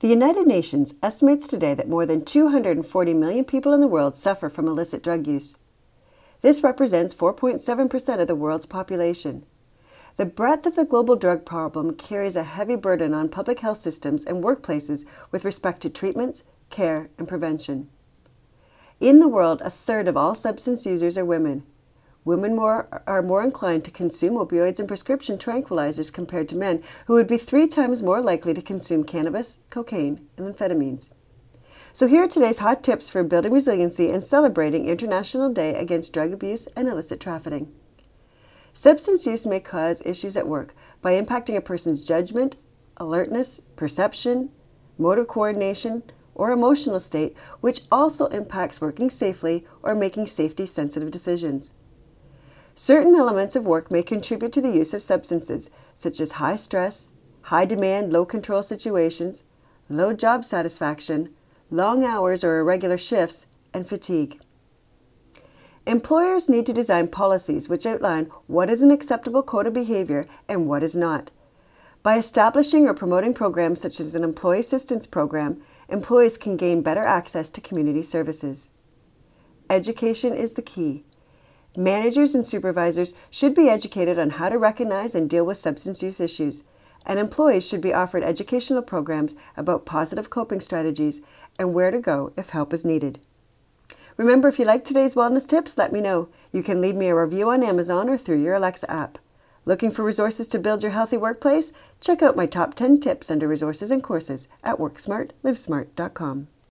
The United Nations estimates today that more than 240 million people in the world suffer from illicit drug use. This represents 4.7% of the world's population. The breadth of the global drug problem carries a heavy burden on public health systems and workplaces with respect to treatments, care, and prevention. In the world, a third of all substance users are women. Women more, are more inclined to consume opioids and prescription tranquilizers compared to men, who would be three times more likely to consume cannabis, cocaine, and amphetamines. So, here are today's hot tips for building resiliency and celebrating International Day Against Drug Abuse and Illicit Trafficking. Substance use may cause issues at work by impacting a person's judgment, alertness, perception, motor coordination, or emotional state, which also impacts working safely or making safety sensitive decisions. Certain elements of work may contribute to the use of substances, such as high stress, high demand, low control situations, low job satisfaction, long hours or irregular shifts, and fatigue. Employers need to design policies which outline what is an acceptable code of behavior and what is not. By establishing or promoting programs such as an employee assistance program, employees can gain better access to community services. Education is the key. Managers and supervisors should be educated on how to recognize and deal with substance use issues, and employees should be offered educational programs about positive coping strategies and where to go if help is needed. Remember, if you like today's wellness tips, let me know. You can leave me a review on Amazon or through your Alexa app. Looking for resources to build your healthy workplace? Check out my top 10 tips under resources and courses at WorkSmartLivesmart.com.